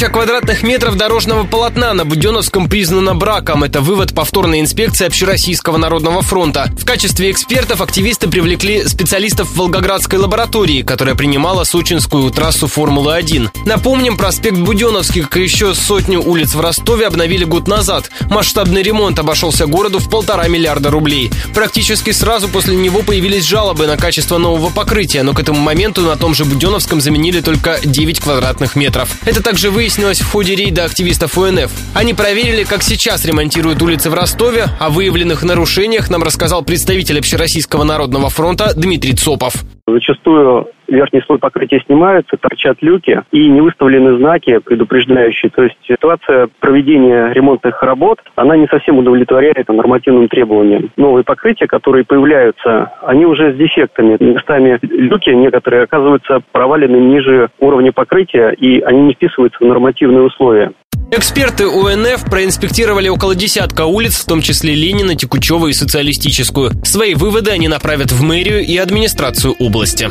Тысяча квадратных метров дорожного полотна на Буденовском признана браком. Это вывод повторной инспекции Общероссийского народного фронта. В качестве экспертов активисты привлекли специалистов Волгоградской лаборатории, которая принимала сочинскую трассу Формулы-1. Напомним, проспект Буденовский, и еще сотню улиц в Ростове, обновили год назад. Масштабный ремонт обошелся городу в полтора миллиарда рублей. Практически сразу после него появились жалобы на качество нового покрытия, но к этому моменту на том же Буденовском заменили только 9 квадратных метров. Это также выяснилось в ходе рейда активистов УНФ. Они проверили, как сейчас ремонтируют улицы в Ростове. О выявленных нарушениях нам рассказал представитель Общероссийского народного фронта Дмитрий Цопов. Зачастую верхний слой покрытия снимается, торчат люки и не выставлены знаки предупреждающие. То есть ситуация проведения ремонтных работ, она не совсем удовлетворяет нормативным требованиям. Новые покрытия, которые появляются, они уже с дефектами. Местами люки некоторые оказываются провалены ниже уровня покрытия, и они не вписываются в нормативные условия. Эксперты УНФ проинспектировали около десятка улиц, в том числе Ленина, Текучева и Социалистическую. Свои выводы они направят в мэрию и администрацию области.